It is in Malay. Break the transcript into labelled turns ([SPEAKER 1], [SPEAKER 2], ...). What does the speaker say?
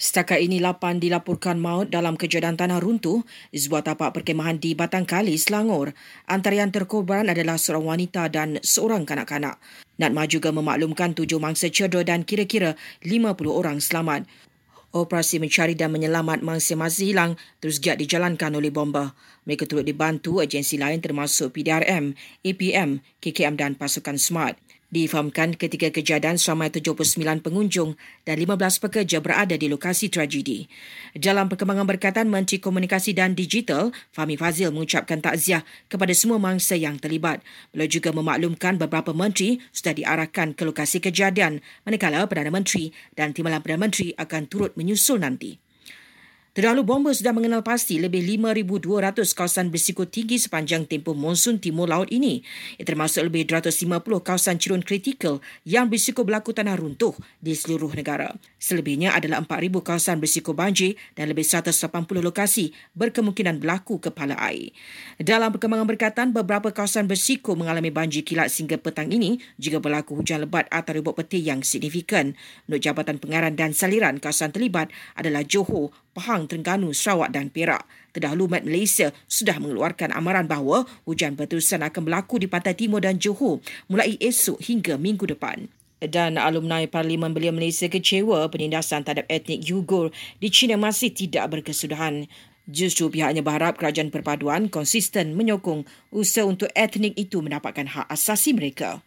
[SPEAKER 1] Setakat ini, lapan dilaporkan maut dalam kejadian tanah runtuh di sebuah tapak perkemahan di Batang Kali, Selangor. Antara yang terkorban adalah seorang wanita dan seorang kanak-kanak. Natma juga memaklumkan tujuh mangsa cedera dan kira-kira 50 orang selamat. Operasi mencari dan menyelamat mangsa masih hilang terus giat dijalankan oleh bomba. Mereka turut dibantu agensi lain termasuk PDRM, APM, KKM dan pasukan SMART. Difahamkan ketika kejadian seramai 79 pengunjung dan 15 pekerja berada di lokasi tragedi. Dalam perkembangan berkaitan Menteri Komunikasi dan Digital, Fahmi Fazil mengucapkan takziah kepada semua mangsa yang terlibat. Beliau juga memaklumkan beberapa menteri sudah diarahkan ke lokasi kejadian manakala Perdana Menteri dan Timbalan Perdana Menteri akan turut menyusul nanti. Terdahulu bomba sudah mengenal pasti lebih 5,200 kawasan berisiko tinggi sepanjang tempoh monsun timur laut ini. Ia termasuk lebih 250 kawasan cirun kritikal yang berisiko berlaku tanah runtuh di seluruh negara. Selebihnya adalah 4,000 kawasan berisiko banjir dan lebih 180 lokasi berkemungkinan berlaku kepala air. Dalam perkembangan berkaitan, beberapa kawasan berisiko mengalami banjir kilat sehingga petang ini juga berlaku hujan lebat atau ribut petir yang signifikan. Menurut Jabatan Pengarah dan Saliran, kawasan terlibat adalah Johor, Pahang, Terengganu, Sarawak dan Perak. Terdahulu Met Malaysia sudah mengeluarkan amaran bahawa hujan berterusan akan berlaku di pantai timur dan Johor mulai esok hingga minggu depan. Dan alumni Parlimen Belia Malaysia kecewa penindasan terhadap etnik Uyghur di China masih tidak berkesudahan. Justru pihaknya berharap kerajaan perpaduan konsisten menyokong usaha untuk etnik itu mendapatkan hak asasi mereka.